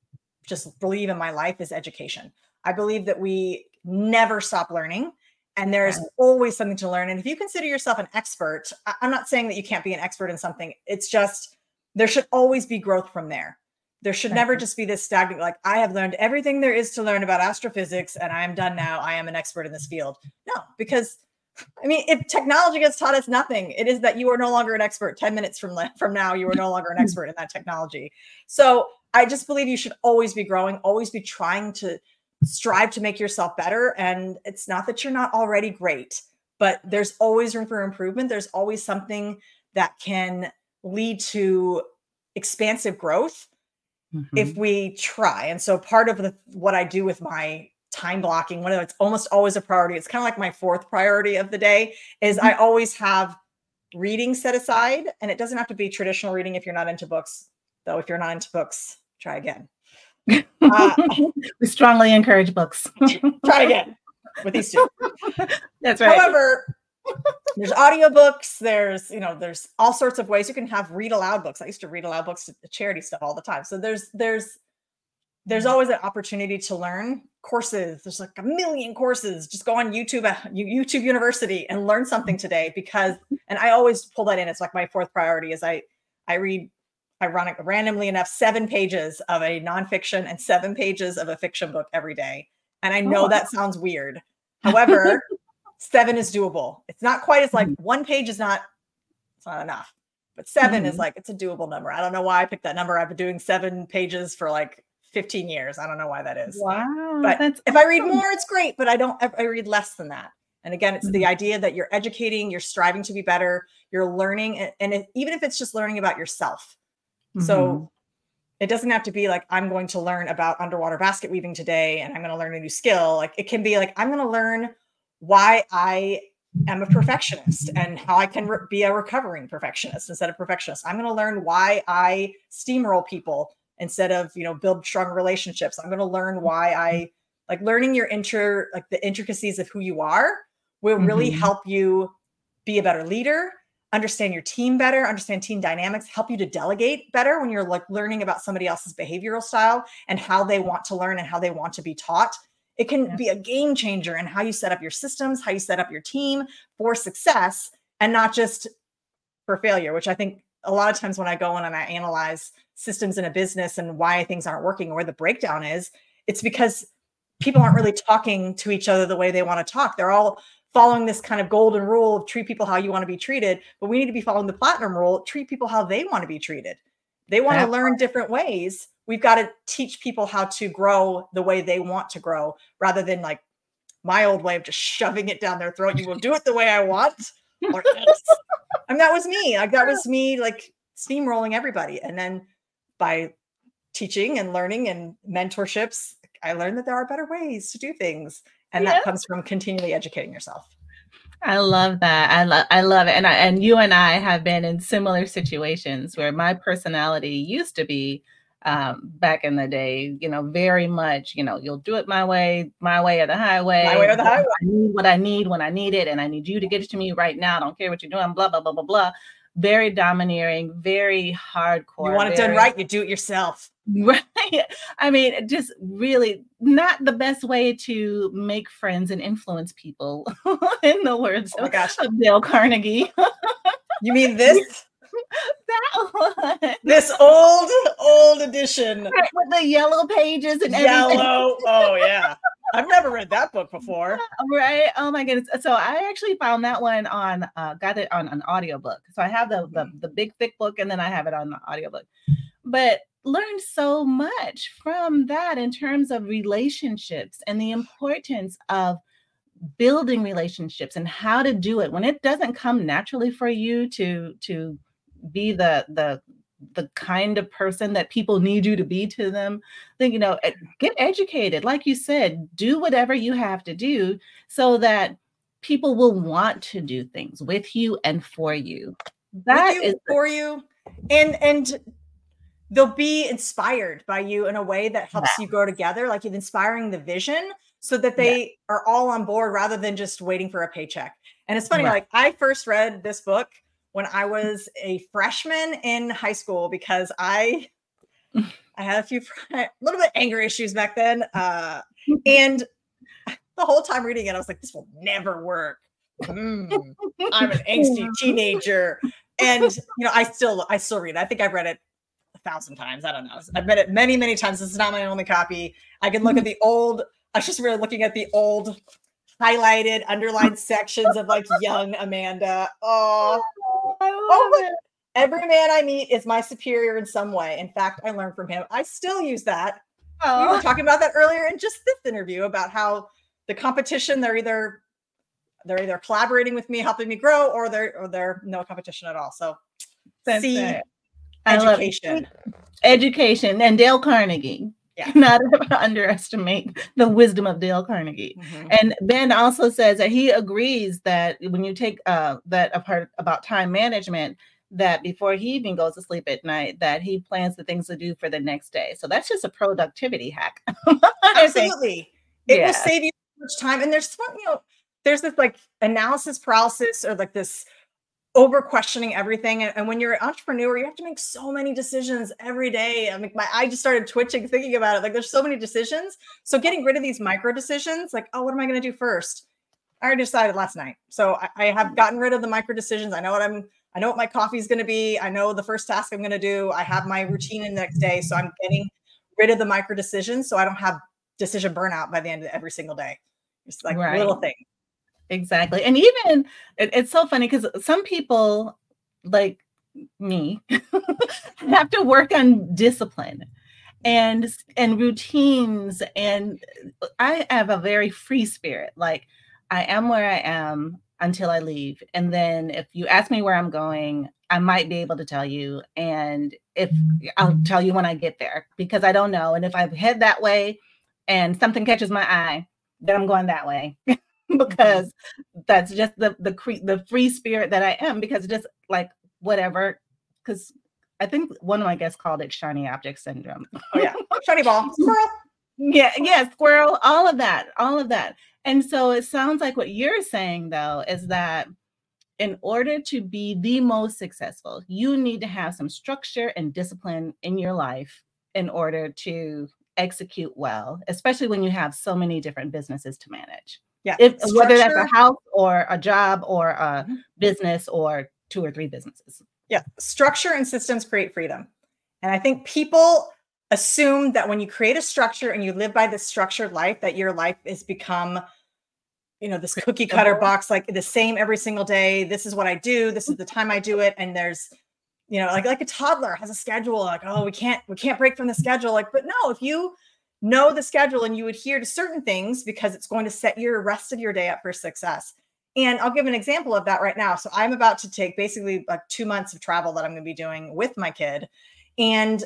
just believe in my life is education. I believe that we never stop learning and there's always something to learn. And if you consider yourself an expert, I'm not saying that you can't be an expert in something. It's just there should always be growth from there. There should never just be this stagnant, like, I have learned everything there is to learn about astrophysics and I am done now. I am an expert in this field. No, because I mean, if technology has taught us nothing, it is that you are no longer an expert. 10 minutes from, from now, you are no longer an expert in that technology. So I just believe you should always be growing, always be trying to strive to make yourself better. And it's not that you're not already great, but there's always room for improvement. There's always something that can lead to expansive growth mm-hmm. if we try. And so part of the, what I do with my time blocking one of it's almost always a priority. It's kind of like my fourth priority of the day is mm-hmm. i always have reading set aside and it doesn't have to be traditional reading if you're not into books though. If you're not into books try again. Uh, [laughs] we strongly encourage books. [laughs] Try again with these two. [laughs] That's right. However there's audiobooks there's you know there's all sorts of ways you can have read aloud books. I used to read aloud books to charity stuff all the time. So there's there's there's always an opportunity to learn courses there's like a million courses just go on youtube uh, youtube university and learn something today because and i always pull that in it's like my fourth priority is i i read ironic randomly enough seven pages of a nonfiction and seven pages of a fiction book every day and i know oh. that sounds weird however [laughs] seven is doable it's not quite as like mm-hmm. one page is not it's not enough but 7 mm-hmm. is like it's a doable number i don't know why i picked that number i've been doing seven pages for like 15 years. I don't know why that is. Wow. But if awesome. I read more, it's great, but I don't, I read less than that. And again, it's mm-hmm. the idea that you're educating, you're striving to be better, you're learning, and, and it, even if it's just learning about yourself. Mm-hmm. So it doesn't have to be like, I'm going to learn about underwater basket weaving today and I'm going to learn a new skill. Like it can be like, I'm going to learn why I am a perfectionist and how I can re- be a recovering perfectionist instead of perfectionist. I'm going to learn why I steamroll people instead of you know build strong relationships i'm going to learn why i like learning your inter like the intricacies of who you are will really Mhm. help you be a better leader understand your team better understand team dynamics help you to delegate better when you're like learning about somebody else's behavioral style and how they want to learn and how they want to be taught it can Yeah. be a game changer in how you set up your systems how you set up your team for success and not just for failure which i think a lot of times when i go in and i analyze systems in a business and why things aren't working or where the breakdown is it's because people aren't really talking to each other the way they want to talk. They're all following this kind of golden rule of treat people how you want to be treated but we need to be following the platinum rule treat people how they want to be treated. They want to learn different ways. We've got to teach people how to grow the way they want to grow rather than like my old way of just shoving it down their throat you will do it the way i want or [laughs] else. I mean, that was me. Like that was me, like steamrolling everybody. And then by teaching and learning and mentorships, I learned that there are better ways to do things, and Yeah. that comes from continually educating yourself. I love that. I love I love it. And I, and you and I have been in similar situations where my personality used to be um back in the day, you know, very much, you know, you'll do it my way, my way or the highway. My way or the highway. I need what I need when I need it, and I need you to get it to me right now. I don't care what you're doing, blah, blah, blah, blah, blah. Very domineering, very hardcore. you want it done right, you do it yourself. [laughs] Right. I mean, just really not the best way to make friends and influence people, [laughs] in the words Oh of, gosh. of Dale Carnegie. You mean this? [laughs] [laughs] that one. this old, old edition. With the yellow pages and everything. Yellow. Oh, yeah. I've never read that book [laughs] before. Right. Oh my goodness. So I actually found that one on uh got it on an audiobook. So I have the the, the big thick book and then I have it on the audiobook. But learned so much from that in terms of relationships and the importance of building relationships and how to do it when it doesn't come naturally for you to to be the the the kind of person that people need you to be to them then you know eh, get educated. Like you said do whatever you have to do so that people will want to do things with you and for you. That with is you, for you. And and they'll be inspired by you in a way that helps you grow together like you're inspiring the vision so that they are all on board rather than just waiting for a paycheck. And it's funny Right. like i first read this book when i was a freshman in high school because i [laughs] i had a few [laughs] a little bit anger issues back then uh [laughs] and the whole time reading it i was like this will never work Hmm. I'm an angsty teenager. And you know, I still I still read. it. I think I've read it a thousand times. I don't know. I've read it many, many times. This is not my only copy. I can look at the old, I was just really looking at the old highlighted, underlined [laughs] sections of like young Amanda. Oh, I love Oh, it. every man I meet is my superior in some way. In fact, I learned from him. I still use that. We were Oh, talking about that earlier in just this interview about how the competition, they're either they're either collaborating with me, helping me grow, or they're or they're no competition at all. So that's see it. I love it. education. education and Dale Carnegie. Yeah. [laughs] Not [laughs] underestimate the wisdom of Dale Carnegie. Mhm. And Ben also says that he agrees that when you take uh, that apart about time management, that before he even goes to sleep at night, that he plans the things to do for the next day. So that's just a productivity hack. [laughs] Absolutely. It Yeah. will save you so much time. And there's you know, there's this like analysis paralysis or like this over questioning everything. And, and when you're an entrepreneur, you have to make so many decisions every day. I mean, my I just started twitching thinking about it. Like there's so many decisions. So getting rid of these micro decisions, like, oh, what am I going to do first? I already decided last night. So I, I have gotten rid of the micro decisions. I know what I'm I know what my coffee is going to be. I know the first task I'm going to do. I have my routine in the next day. So I'm getting rid of the micro decisions so I don't have decision burnout by the end of every single day. Just like Right. little thing. Exactly. And even it, it's so funny because some people like me [laughs] have to work on discipline and and routines and I have a very free spirit. Like I am where I am until I leave. And then if you ask me where I'm going, I might be able to tell you. And if I'll tell you when I get there because I don't know. And if I head that way and something catches my eye, then I'm going that way. [laughs] [laughs] Mm-hmm. because that's just the the cre- the free spirit that I am because just like whatever because I think one of my guests called it shiny object syndrome. [laughs] Oh yeah, shiny ball, [laughs] squirrel. Yeah, yeah, squirrel, all of that, all of that. And so it sounds like what you're saying though is that in order to be the most successful, you need to have some structure and discipline in your life in order to execute well, especially when you have so many different businesses to manage. Yeah. If, whether that's a house or a job or a mm-hmm. business or two or three businesses. Yeah. Structure and systems create freedom. And I think people assume that when you create a structure and you live by this structured life, that your life has become, you know, this cookie cutter box, like the same every single day. This is what I do. This is the time I do it. And there's, you know, like like a toddler has a schedule, like, oh, we can't, we can't break from the schedule. Like, but no, if you know the schedule and you adhere to certain things because it's going to set your rest of your day up for success. And I'll give an example of that right now. So I'm about to take basically like two months of travel that I'm going to be doing with my kid. And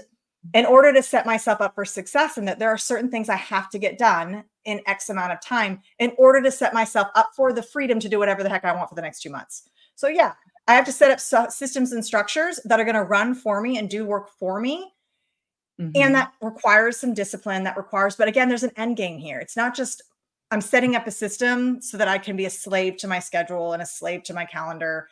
in order to set myself up for success, and that there are certain things I have to get done in X amount of time in order to set myself up for the freedom to do whatever the heck I want for the next two months. So, yeah, I have to set up systems and structures that are going to run for me and do work for me. Mm-hmm. And that requires some discipline, that requires, but again, there's an end game here. It's not just I'm setting up a system so that I can be a slave to my schedule and a slave to my calendar.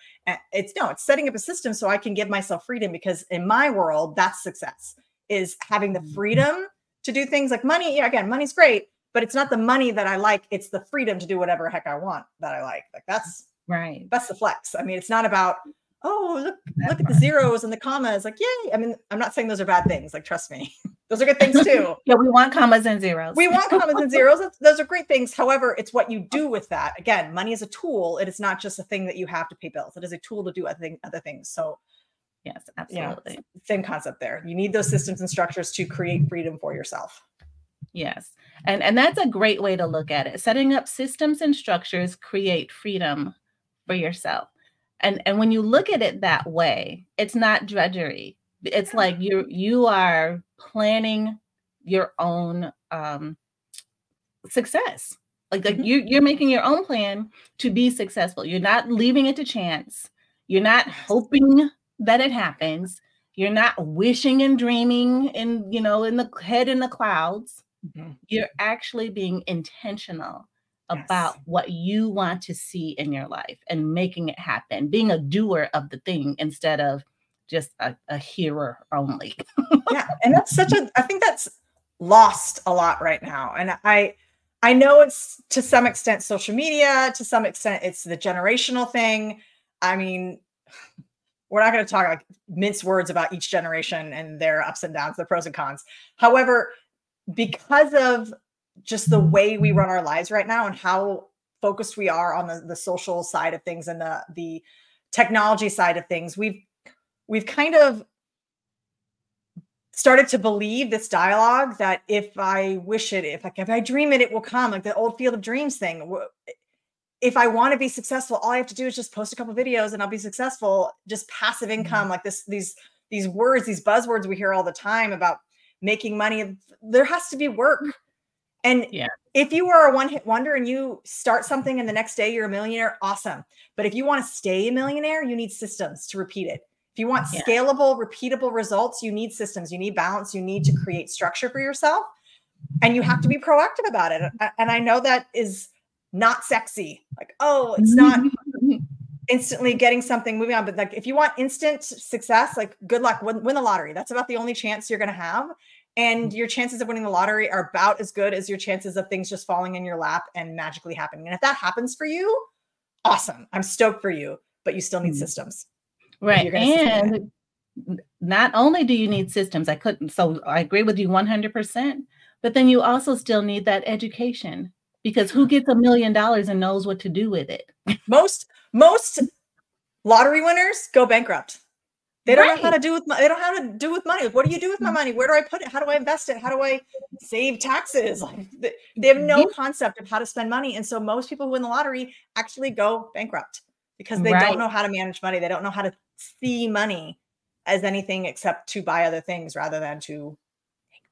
It's no, it's setting up a system so I can give myself freedom because in my world, that's success is having the mm-hmm. freedom to do things like money. Yeah, again, money's great, but it's not the money that I like. It's the freedom to do whatever heck I want that I like. Like that's right. That's the flex. I mean, it's not about oh look look at the zeros and the commas. Like yay. I mean i'm not saying those are bad things. Like trust me. [laughs] Those are good things too. [laughs] Yeah we want commas and zeros. We want commas and zeros. Those are great things. However it's what you do with that. Again money is a tool. It is not just a thing that you have to pay bills. It is a tool to do other, thing, other things. So yes absolutely. same concept there. You need those systems and structures to create freedom for yourself. Yes. And and that's a great way to look at it. Setting up systems and structures create freedom for yourself and and when you look at it that way it's not drudgery. It's like you you are planning your own um success. Like, like mm-hmm. you you're making your own plan to be successful. You're not leaving it to chance. You're not hoping that it happens. You're not wishing and dreaming and you know in the head in the clouds. Mm-hmm. you're actually being intentional about yes. what you want to see in your life and making it happen, being a doer of the thing instead of just a, a hearer only. yeah. [laughs] And that's such a, I think that's lost a lot right now. And I, I know it's to some extent social media, to some extent it's the generational thing. I mean, [sighs] we're not going to talk like mince words about each generation and their ups and downs, the pros and cons. However, because of just the way we run our lives right now and how focused we are on the, the social side of things and the the technology side of things we've we've kind of started to believe this dialogue that if i wish it if I, if I dream it it will come like the old field of dreams thing. If i want to be successful all i have to do is just post a couple videos and i'll be successful. Just passive income mm-hmm. like this these these words these buzzwords we hear all the time about making money there has to be work and yeah. if you are a one hit wonder and you start something and the next day you're a millionaire, awesome. But if you want to stay a millionaire, you need systems to repeat it. If you want yeah. scalable, repeatable results, you need systems, you need balance, you need to create structure for yourself. And you have to be proactive about it. And I know that is not sexy. Like, oh, it's not [laughs] instantly getting something moving on. But like, if you want instant success, like, good luck, win, win the lottery. That's about the only chance you're going to have and mm. your chances of winning the lottery are about as good as your chances of things just falling in your lap and magically happening. And if that happens for you, awesome. I'm stoked for you, but you still need mm. systems. Right. And not only do you need systems, I couldn't, so I agree with you 100%, but then you also still need that education because who gets a million dollars and knows what to do with it? most, most lottery winners go bankrupt. They don't right. know how to do with they don't know how to do with money. What do you do with my mm. money? Where do I put it? How do I invest it? How do I save taxes? [laughs] Like they have no concept of how to spend money. And so most people who win the lottery actually go bankrupt because they right. don't know how to manage money. They don't know how to see money as anything except to buy other things rather than to make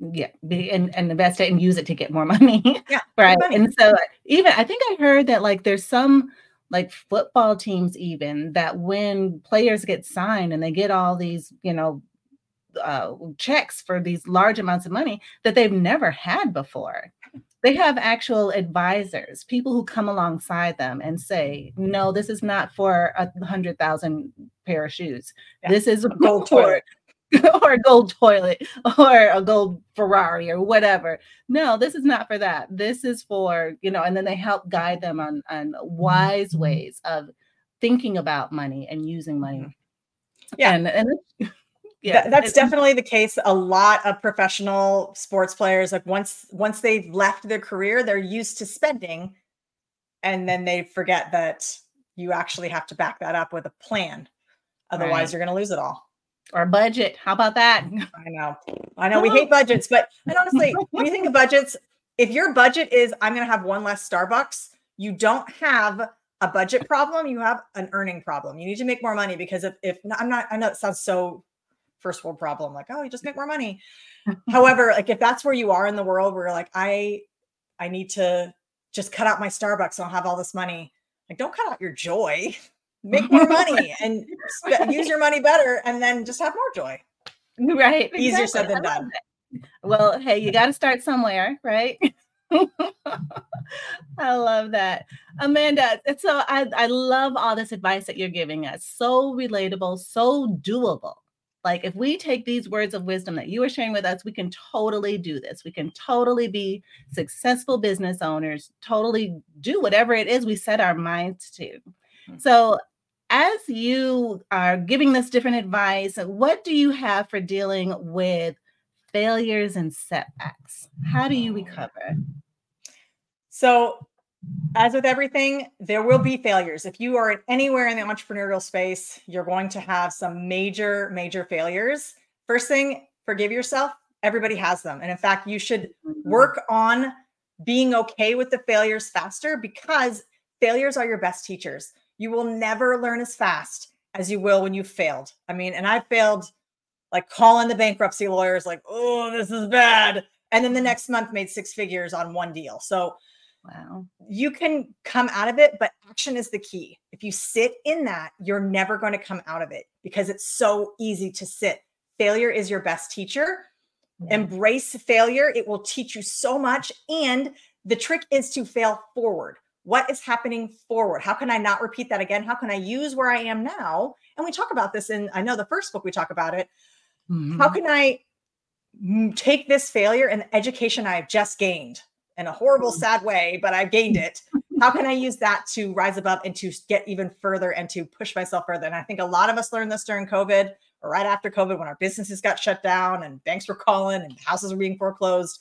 money. yeah and, and invest it and use it to get more [laughs] money yeah right money. and so even i think i heard that like there's some like football teams even that when players get signed and they get all these you know uh, checks for these large amounts of money that they've never had before they have actual advisors people who come alongside them and say no this is not for a hundred thousand pair of shoes Yeah. this is a Gold for-. [laughs] or a gold toilet or a gold Ferrari or whatever. No, this is not for that. This is for, you know, and then they help guide them on on wise mm-hmm. ways of thinking about money and using money. Mm-hmm. Yeah. And and Th- [laughs] yeah, that's definitely the case. A lot of professional sports players, like once once they've left their career, they're used to spending, and then they forget that you actually have to back that up with a plan. Otherwise, Right. you're going to lose it all. Or budget. How about that? I [laughs] know, I know. We hate budgets, but and honestly, [laughs] when you think of budgets, if your budget is I'm going to have one less Starbucks, you don't have a budget problem. You have an earning problem. You need to make more money because if if I'm not, I know it sounds so first world problem, like oh, you just make more money. [laughs] However, like if that's where you are in the world, where you're like I, I need to just cut out my Starbucks. and I'll have all this money. Like don't cut out your joy. Make more money and spe- use your money better, and then just have more joy. [laughs] right. Easier said than done. Well, hey, you got to start somewhere, right? [laughs] I love that. Amanda, so I, I love all this advice that you're giving us. So relatable, so doable. Like if we take these words of wisdom that you are sharing with us, we can totally do this. We can totally be successful business owners, totally do whatever it is we set our minds to. Mm. So as you are giving this different advice, what do you have for dealing with failures and setbacks? How do you recover? So, as with everything, there will be failures. If you are anywhere in the entrepreneurial space, you're going to have some major, major failures. First thing, forgive yourself. Everybody has them. And in fact, you should mm-hmm. work on being okay with the failures faster because failures are your best teachers. You will never learn as fast as you will when you've failed. I mean, and I failed like calling the bankruptcy lawyers, like, oh, this is bad. And then the mm-hmm. next month made six figures on one deal. So Wow. you can come out of it, but action is the key. If you sit in that, you're never going to come out of it because it's so easy to sit. Failure is your best teacher. Embrace failure, it will teach you so much. And the trick is to fail forward. What is happening forward? How can I not repeat that again? How can I use where I am now? And we talk about this in, I know the first book we talk about it. How Mhm. can I take this failure and the education I've just gained in a horrible, Mm. sad way, but I've gained it? [laughs] How can I use that to rise above and to get even further and to push myself further? And I think a lot of us learned this during COVID or right after COVID when our businesses got shut down and banks were calling and houses were being foreclosed.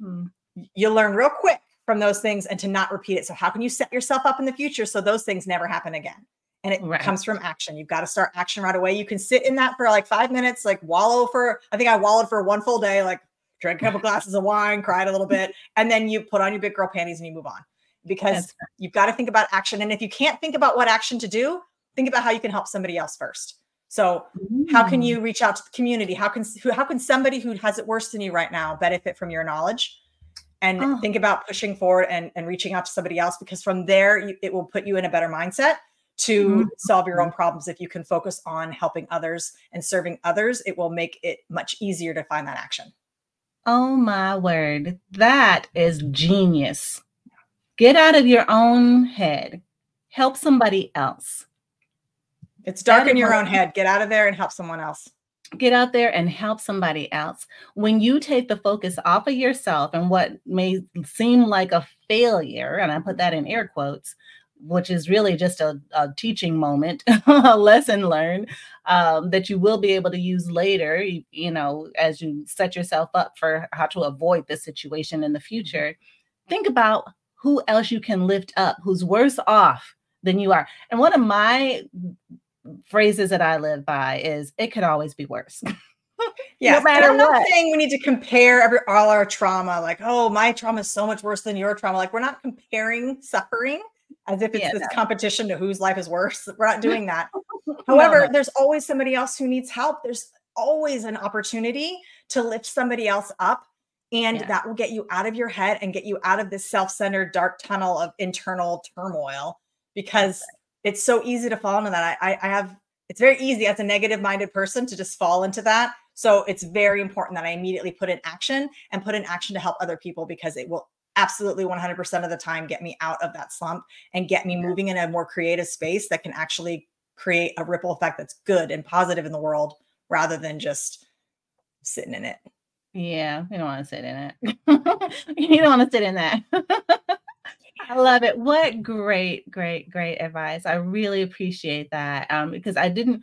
Mm. You learn real quick from those things and to not repeat it. So, how can you set yourself up in the future so those things never happen again? And it Right. comes from action. You've got to start action right away. You can sit in that for like five minutes, like wallow for, I think I wallowed for one full day, like drank a couple glasses of wine, cried a little bit, and then you put on your big girl panties and you move on because you've got to think about action. And if you can't think about what action to do, think about how you can help somebody else first. So, how can Mm. you reach out to the community? How can who, how can somebody who has it worse than you right now benefit from your knowledge? And Oh. think about pushing forward and, and reaching out to somebody else because from there you, it will put you in a better mindset to Mhm. solve your own problems. If you can focus on helping others and serving others, it will make it much easier to find that action. Oh my word. That is genius. Get out of your own head. Help somebody else. It's dark in your own head. Get out of there and help someone else. Get out there and help somebody else. When you take the focus off of yourself and what may seem like a failure, and I put that in air quotes, which is really just a, a teaching moment, [laughs] a lesson learned um, that you will be able to use later, you, you know, as you set yourself up for how to avoid this situation in the future. Think about who else you can lift up who's worse off than you are. And one of my phrases that I live by is it could always be worse. Yeah, [laughs] no matter I'm not what. saying we need to compare every all our trauma, like, oh, my trauma is so much worse than your trauma. Like, we're not comparing suffering as if it's Yeah, this no. competition to whose life is worse. We're not doing [laughs] that. No, However, no. there's always somebody else who needs help. There's always an opportunity to lift somebody else up. And Yeah. that will get you out of your head and get you out of this self centered dark tunnel of internal turmoil because it's so easy to fall into that. I, I have it's very easy as a negative minded person to just fall into that. So it's very important that I immediately put in action and put in action to help other people because it will absolutely 100% of the time get me out of that slump and get me moving in a more creative space that can actually create a ripple effect that's good and positive in the world rather than just sitting in it. Yeah, you don't want to sit in it. [laughs] you don't want to sit in that. [laughs] I love it. What great, great, great advice. I really appreciate that um, because I didn't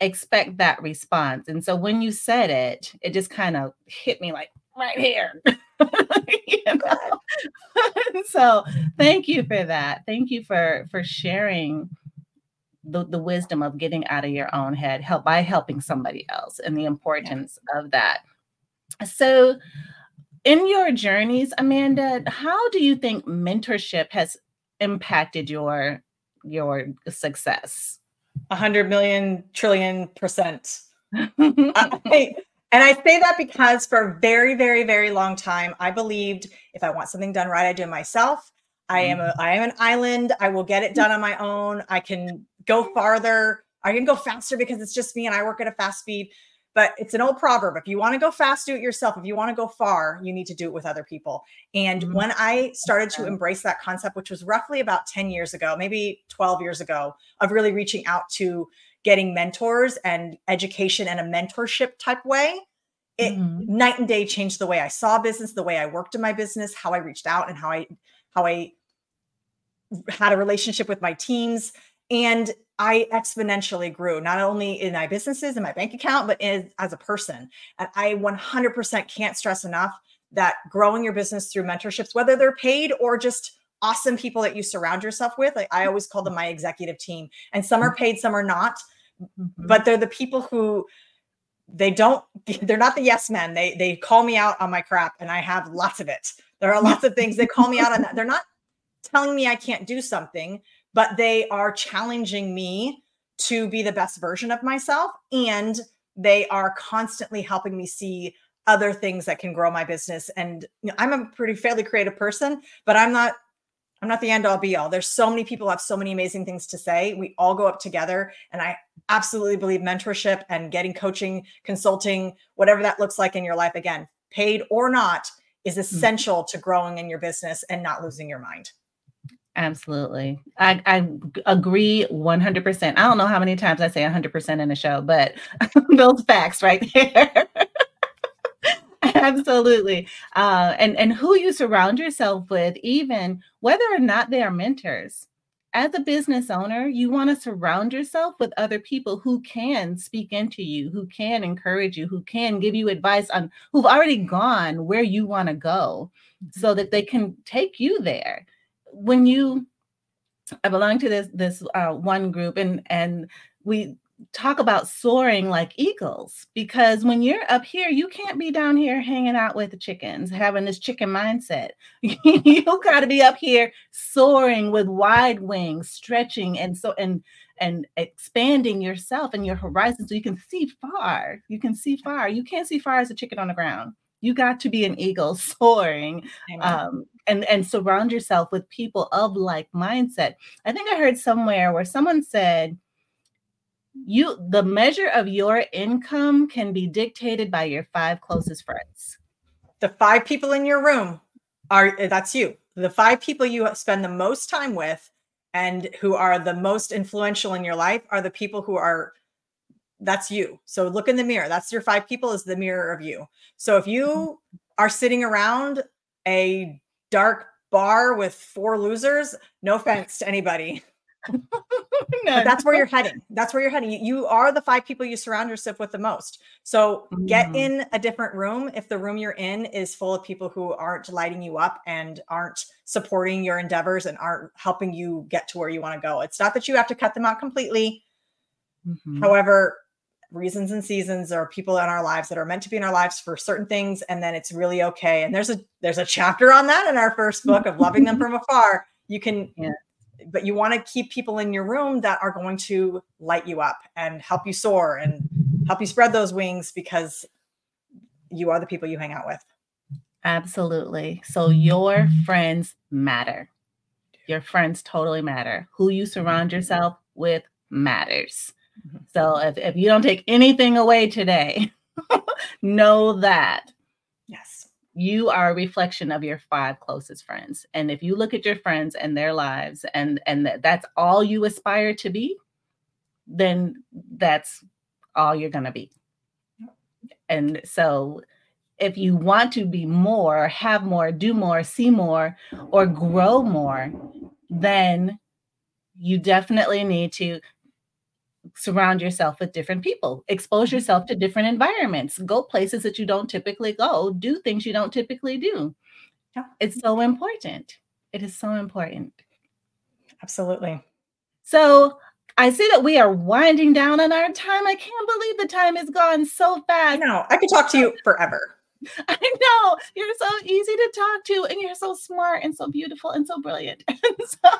expect that response. And so when you said it, it just kind of hit me like right here. [laughs] [laughs] so thank you for that. Thank you for for sharing the, the wisdom of getting out of your own head help by helping somebody else and the importance of that. So in your journeys, Amanda, how do you think mentorship has impacted your your success? A hundred million trillion percent. [laughs] I, and I say that because for a very, very, very long time, I believed if I want something done right, I do it myself. I am a. I am an island. I will get it done on my own. I can go farther. I can go faster because it's just me and I work at a fast speed. But it's an old proverb. If you want to go fast, do it yourself. If you want to go far, you need to do it with other people. And mm-hmm. when I started to embrace that concept, which was roughly about 10 years ago, maybe 12 years ago, of really reaching out to getting mentors and education and a mentorship type way, it mm-hmm. night and day changed the way I saw business, the way I worked in my business, how I reached out and how I how I had a relationship with my teams. And I exponentially grew, not only in my businesses and my bank account, but as, as a person. And I 100% can't stress enough that growing your business through mentorships, whether they're paid or just awesome people that you surround yourself with, like I always call them my executive team. And some are paid, some are not, mm-hmm. but they're the people who they don't [laughs] they're not the yes men they they call me out on my crap and i have lots of it there are lots of things they call me out on that they're not telling me i can't do something but they are challenging me to be the best version of myself. And they are constantly helping me see other things that can grow my business. And you know, I'm a pretty fairly creative person, but I'm not I'm not the end all be all. There's so many people have so many amazing things to say. We all go up together. And I absolutely believe mentorship and getting coaching, consulting, whatever that looks like in your life, again, paid or not, is hmm. essential mm-hmm. to growing in your business and not losing your mind. Absolutely. I, I agree 100%. I don't know how many times I say 100% in a show, but [laughs] those facts right there. [laughs] Absolutely. Uh, and, and who you surround yourself with, even whether or not they are mentors. As a business owner, you want to surround yourself with other people who can speak into you, who can encourage you, who can give you advice on who've already gone where you want to go so that they can take you there when you I belong to this this uh, one group and and we talk about soaring like eagles because when you're up here you can't be down here hanging out with the chickens having this chicken mindset. [laughs] You got to be up here soaring with wide wings stretching and so and and expanding yourself and your horizon so you can see far. You can see far. You can't see far as a chicken on the ground. You got to be an eagle [laughs] soaring um, and and surround yourself with people of like mindset i think i heard somewhere where someone said you the measure of your income can be dictated by your five closest friends the five people in your room are eh, that's you the five people you spend the most time with and who are the most influential in your life are the people who are that's you. So look in the mirror. That's your five people is the mirror of you. So if you mm-hmm. are sitting around a dark bar with four losers, no offense to anybody. [laughs] no, that's where you're heading. That's where you're heading. You, are the five people you surround yourself with the most. So mm-hmm. get in a different room if the room you're in is full of people who aren't lighting you up and aren't supporting your endeavors and aren't helping you get to where you want to go. It's not that you have to cut them out completely. Mm-hmm. However, reasons and seasons or people in our lives that are meant to be in our lives for certain things and then it's really okay and there's a there's a chapter on that in our first book of loving them from afar you can [laughs] yeah. but you want to keep people in your room that are going to light you up and help you soar and help you spread those wings because you are the people you hang out with absolutely so your friends matter Your friends totally matter. Who you surround yourself with matters. Mm-hmm. So if, if you don't take anything away today, [laughs] know that yes, you are a reflection of your five closest friends. And if you look at your friends and their lives and and that's all you aspire to be, then that's all you're going to be. And so if you want to be more, have more, do more, see more, or grow more, then you definitely need to surround yourself with different people, expose mm-hmm. yourself to different environments, go places that you don't typically go, do things you don't typically do. Yeah. It's so important. It is so important. Absolutely. So I see that we are winding down on our time. I can't believe the time has gone so fast. No, I could talk to you forever. [laughs] I know you're so easy to talk to, and you're so smart and so beautiful and so brilliant. [laughs] so,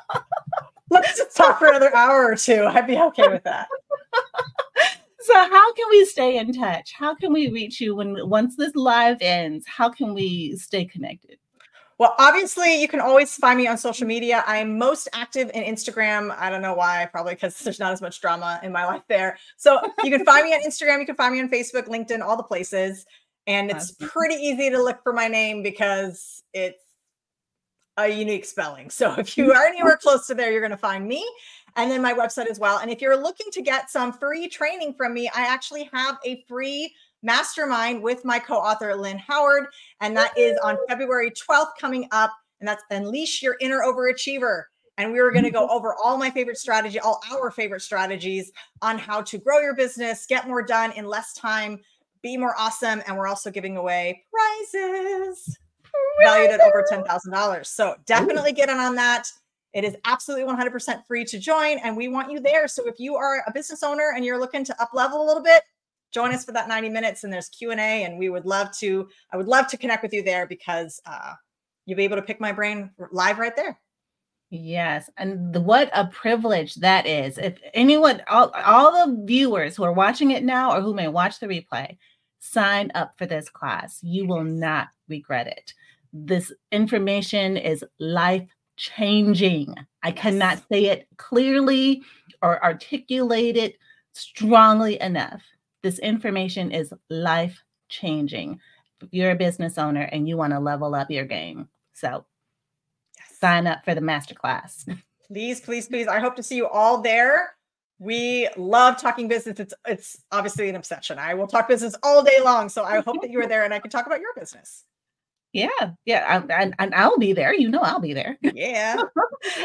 Let's just talk for another hour or two. I'd be okay with that. [laughs] so, how can we stay in touch? How can we reach you when once this live ends? How can we stay connected? Well, obviously, you can always find me on social media. I'm most active in Instagram. I don't know why, probably because [laughs] there's not as much drama in my life there. So you can find me on Instagram. You can find me on Facebook, LinkedIn, all the places. And it's pretty easy to look for my name because it's a unique spelling. So if you are [laughs] anywhere close to there, you're going to find me and then my website as well. And if you're looking to get some free training from me, I actually have a free mastermind with my co-author Lynn Howard and that is on February 12th coming up and that's unleash your inner overachiever. And we were going to go over all my favorite strategy, all our favorite strategies on how to grow your business, get more done in less time, be more awesome. And we're also giving away prizes [laughs] valued at over $10,000. So definitely get in on that. It is absolutely 100% free to join and we want you there. So if you are a business owner and you're looking to up level a little bit, join us for that 90 minutes and there's Q&A and we would love to I would love to connect with you there because uh, you'll be able to pick my brain live right there. Yes, and the, what a privilege that is. If anyone all, all the viewers who are watching it now or who may watch the replay, sign up for this class. You will not regret it. This information is life changing. I yes. cannot say it clearly or articulate it strongly enough. This information is life changing. You're a business owner and you want to level up your game. So yes. sign up for the masterclass. [laughs] Please, please, please. I hope to see you all there. We love talking business. It's it's obviously an obsession. I will talk business all day long. So I hope that you are there and I can talk about your business. Yeah, yeah, I, and I'll be there. You know, I'll be there. [laughs] Yeah.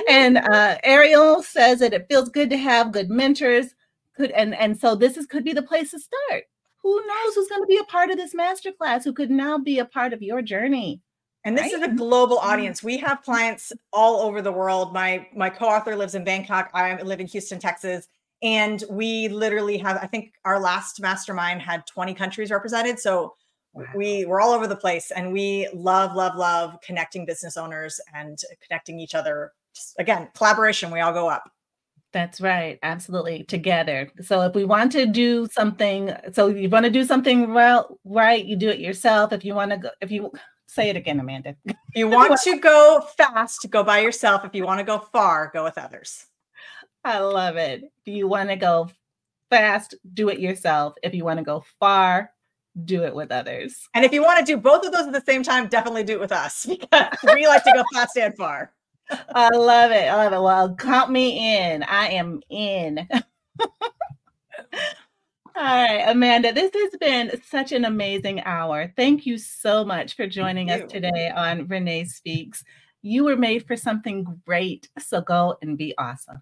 and uh, Ariel says that it feels good to have good mentors. Could and and so this is could be the place to start. Who knows who's going to be a part of this masterclass? Who could now be a part of your journey? And this right? is a global mm-hmm. audience. We have clients all over the world. My my co-author lives in Bangkok. I live in Houston, Texas and we literally have i think our last mastermind had 20 countries represented so wow. we we're all over the place and we love love love connecting business owners and connecting each other. Just, again collaboration we all go up. That's right absolutely together. So if we want to do something so you want to do something well right you do it yourself. If you want to go if you say it again amanda. If you [laughs] want to go fast go by yourself. If you want to go far go with others. I love it. If you want to go fast, do it yourself. If you want to go far, do it with others. And if you want to do both of those at the same time, definitely do it with us [laughs] because we like to go fast and far. I love it. I love it. Well, count me in. I am in. [laughs] All right, Amanda, this has been such an amazing hour. Thank you so much for joining us today on Renee Speaks. You were made for something great. So go and be awesome.